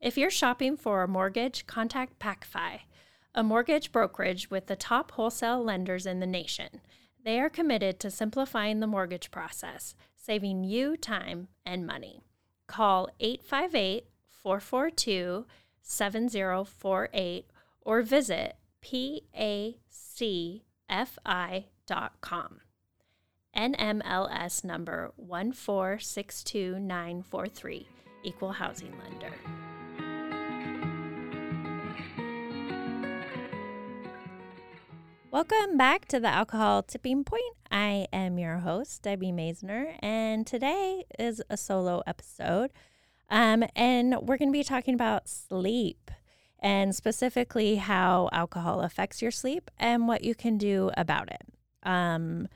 If you're shopping for a mortgage, contact PacFi, a mortgage brokerage with the top wholesale lenders in the nation. They are committed to simplifying the mortgage process, saving you time and money. Call 858 442 7048 or visit pacfi.com. NMLS number 1462943, Equal Housing Lender. Welcome back to the Alcohol Tipping Point. I am your host, Debbie Maisner, and today is a solo episode. Um, and we're going to be talking about sleep and specifically how alcohol affects your sleep and what you can do about it. Um,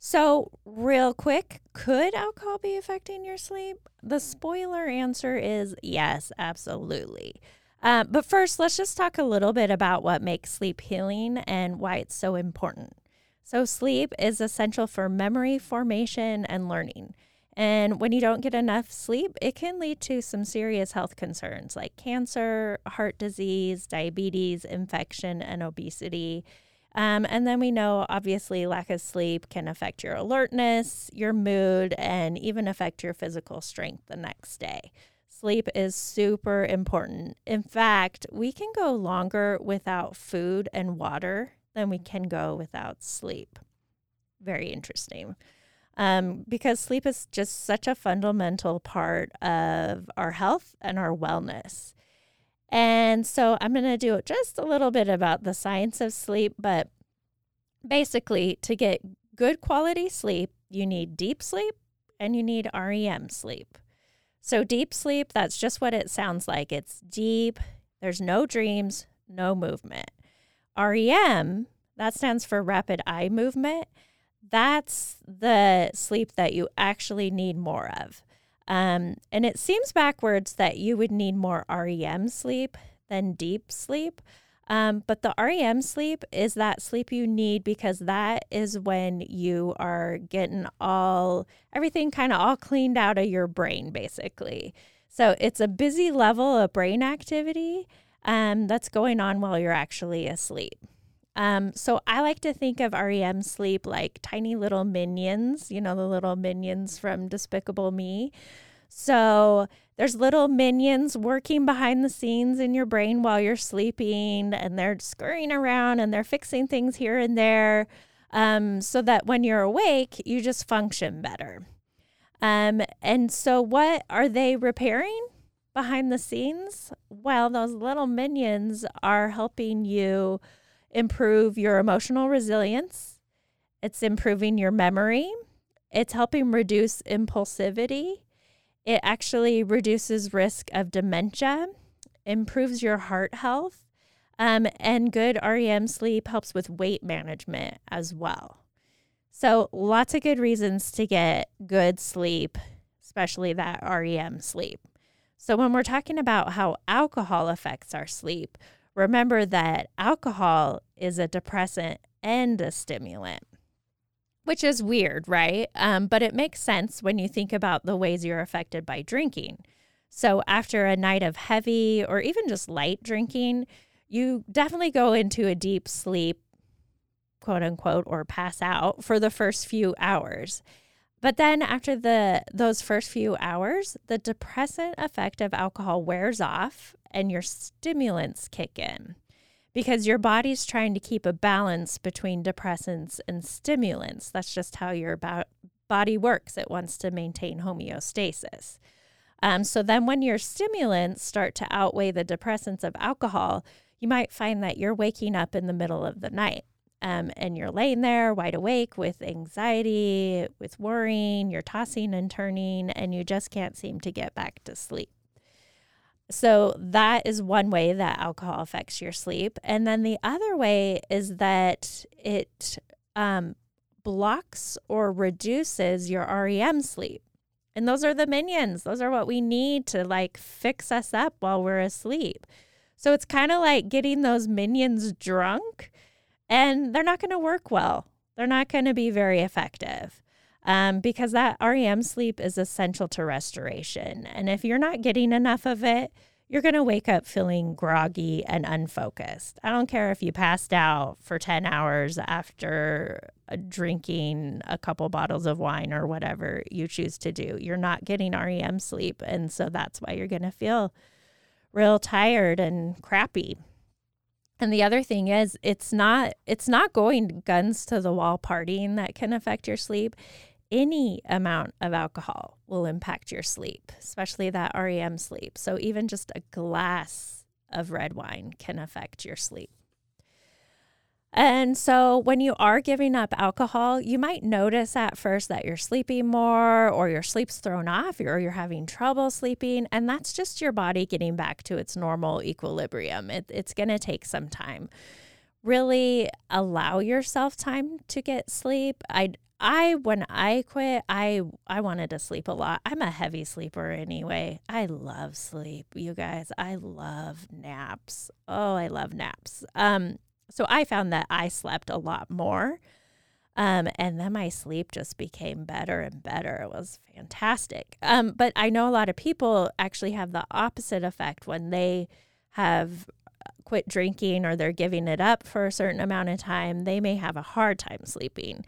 so, real quick, could alcohol be affecting your sleep? The spoiler answer is yes, absolutely. Uh, but first, let's just talk a little bit about what makes sleep healing and why it's so important. So, sleep is essential for memory formation and learning. And when you don't get enough sleep, it can lead to some serious health concerns like cancer, heart disease, diabetes, infection, and obesity. Um, and then we know obviously lack of sleep can affect your alertness, your mood, and even affect your physical strength the next day. Sleep is super important. In fact, we can go longer without food and water than we can go without sleep. Very interesting um, because sleep is just such a fundamental part of our health and our wellness. And so I'm going to do just a little bit about the science of sleep, but basically, to get good quality sleep, you need deep sleep and you need REM sleep. So, deep sleep, that's just what it sounds like. It's deep, there's no dreams, no movement. REM, that stands for rapid eye movement that's the sleep that you actually need more of. Um, and it seems backwards that you would need more REM sleep than deep sleep. Um, but the REM sleep is that sleep you need because that is when you are getting all everything kind of all cleaned out of your brain, basically. So it's a busy level of brain activity um, that's going on while you're actually asleep. Um, so I like to think of REM sleep like tiny little minions, you know, the little minions from Despicable Me. So there's little minions working behind the scenes in your brain while you're sleeping, and they're scurrying around and they're fixing things here and there um, so that when you're awake, you just function better. Um, and so, what are they repairing behind the scenes? Well, those little minions are helping you improve your emotional resilience. It's improving your memory. It's helping reduce impulsivity. It actually reduces risk of dementia, improves your heart health, um, and good REM sleep helps with weight management as well. So, lots of good reasons to get good sleep, especially that REM sleep. So, when we're talking about how alcohol affects our sleep, remember that alcohol is a depressant and a stimulant, which is weird, right? Um, but it makes sense when you think about the ways you're affected by drinking. So, after a night of heavy or even just light drinking, you definitely go into a deep sleep, quote unquote, or pass out for the first few hours. But then after the those first few hours, the depressant effect of alcohol wears off and your stimulants kick in because your body's trying to keep a balance between depressants and stimulants. That's just how your body works. It wants to maintain homeostasis. Um, so then, when your stimulants start to outweigh the depressants of alcohol, you might find that you're waking up in the middle of the night um, and you're laying there wide awake with anxiety, with worrying, you're tossing and turning, and you just can't seem to get back to sleep. So that is one way that alcohol affects your sleep. And then the other way is that it um, blocks or reduces your REM sleep. And those are the minions. Those are what we need to like fix us up while we're asleep. So it's kind of like getting those minions drunk, and they're not going to work well. They're not going to be very effective um, because that REM sleep is essential to restoration. And if you're not getting enough of it, you're going to wake up feeling groggy and unfocused. I don't care if you passed out for 10 hours after uh, drinking a couple bottles of wine or whatever you choose to do. You're not getting REM sleep. And so that's why you're going to feel real tired and crappy. And the other thing is it's not it's not going guns to the wall partying that can affect your sleep any amount of alcohol will impact your sleep, especially that REM sleep. So, even just a glass of red wine can affect your sleep. And so, when you are giving up alcohol, you might notice at first that you're sleeping more, or your sleep's thrown off, or you're having trouble sleeping. And that's just your body getting back to its normal equilibrium. It, it's going to take some time. Really allow yourself time to get sleep. I I when I quit, I I wanted to sleep a lot. I'm a heavy sleeper anyway. I love sleep, you guys. I love naps. Oh, I love naps. Um so I found that I slept a lot more. Um, and then my sleep just became better and better. It was fantastic. Um, but I know a lot of people actually have the opposite effect when they have quit drinking or they're giving it up for a certain amount of time. They may have a hard time sleeping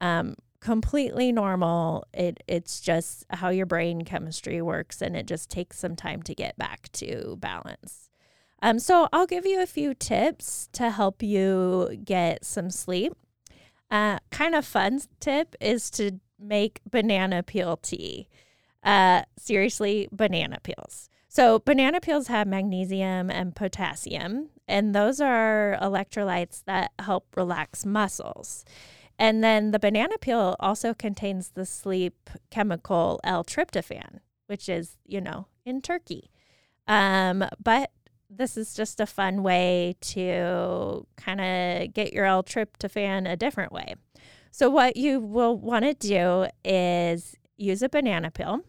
um, completely normal. It it's just how your brain chemistry works, and it just takes some time to get back to balance. Um, so I'll give you a few tips to help you get some sleep. Uh, kind of fun tip is to make banana peel tea. Uh, seriously, banana peels. So banana peels have magnesium and potassium, and those are electrolytes that help relax muscles. And then the banana peel also contains the sleep chemical L-tryptophan, which is, you know, in turkey. Um, but this is just a fun way to kind of get your L-tryptophan a different way. So what you will want to do is use a banana peel.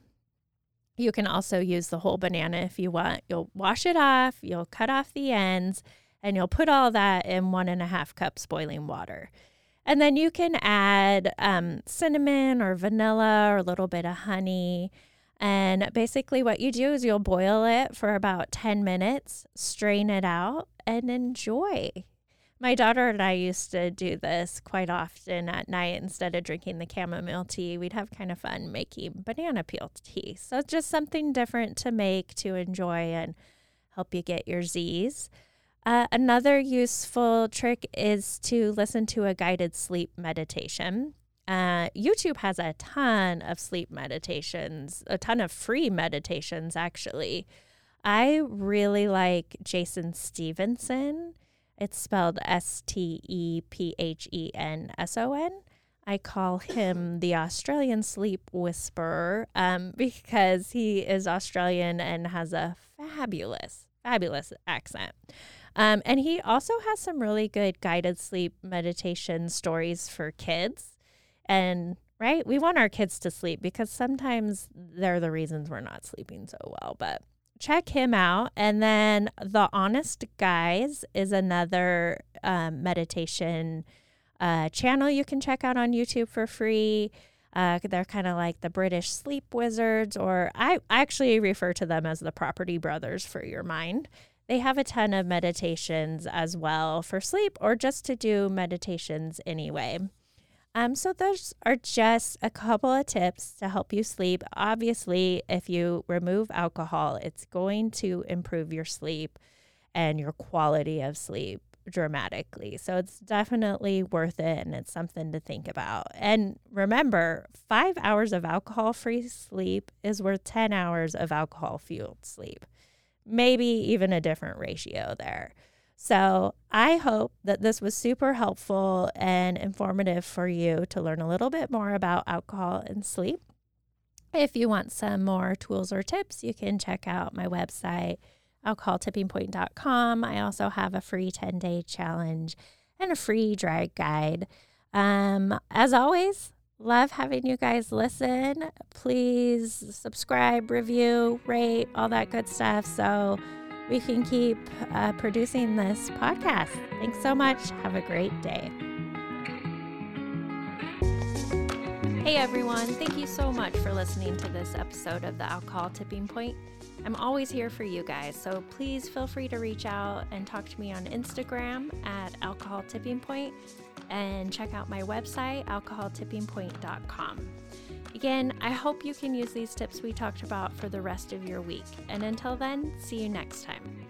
You can also use the whole banana if you want. You'll wash it off, you'll cut off the ends, and you'll put all that in one and a half cups boiling water. And then you can add um, cinnamon or vanilla or a little bit of honey. And basically, what you do is you'll boil it for about 10 minutes, strain it out, and enjoy. My daughter and I used to do this quite often at night instead of drinking the chamomile tea. We'd have kind of fun making banana peel tea. So, just something different to make to enjoy and help you get your Z's. Uh, another useful trick is to listen to a guided sleep meditation. Uh, YouTube has a ton of sleep meditations, a ton of free meditations, actually. I really like Jason Stephenson. It's spelled S T E P H E N S O N. I call him the Australian sleep whisperer um, because he is Australian and has a fabulous, fabulous accent. Um, and he also has some really good guided sleep meditation stories for kids. And right, we want our kids to sleep because sometimes they're the reasons we're not sleeping so well. But check him out. And then The Honest Guys is another um, meditation uh, channel you can check out on YouTube for free. Uh, they're kind of like the British sleep wizards, or I, I actually refer to them as the property brothers for your mind. They have a ton of meditations as well for sleep or just to do meditations anyway. Um, so those are just a couple of tips to help you sleep. Obviously, if you remove alcohol, it's going to improve your sleep and your quality of sleep dramatically. So it's definitely worth it and it's something to think about. And remember, five hours of alcohol free sleep is worth 10 hours of alcohol fueled sleep maybe even a different ratio there. So I hope that this was super helpful and informative for you to learn a little bit more about alcohol and sleep. If you want some more tools or tips, you can check out my website, alcoholtippingpoint.com. I also have a free 10 day challenge and a free drag guide. Um, as always, love having you guys listen. Please subscribe, review, rate, all that good stuff so we can keep uh, producing this podcast. Thanks so much. Have a great day. Hey everyone, thank you so much for listening to this episode of the Alcohol Tipping Point. I'm always here for you guys, so please feel free to reach out and talk to me on Instagram at Alcohol Tipping Point and check out my website, alcoholtippingpoint.com. Again, I hope you can use these tips we talked about for the rest of your week. And until then, see you next time.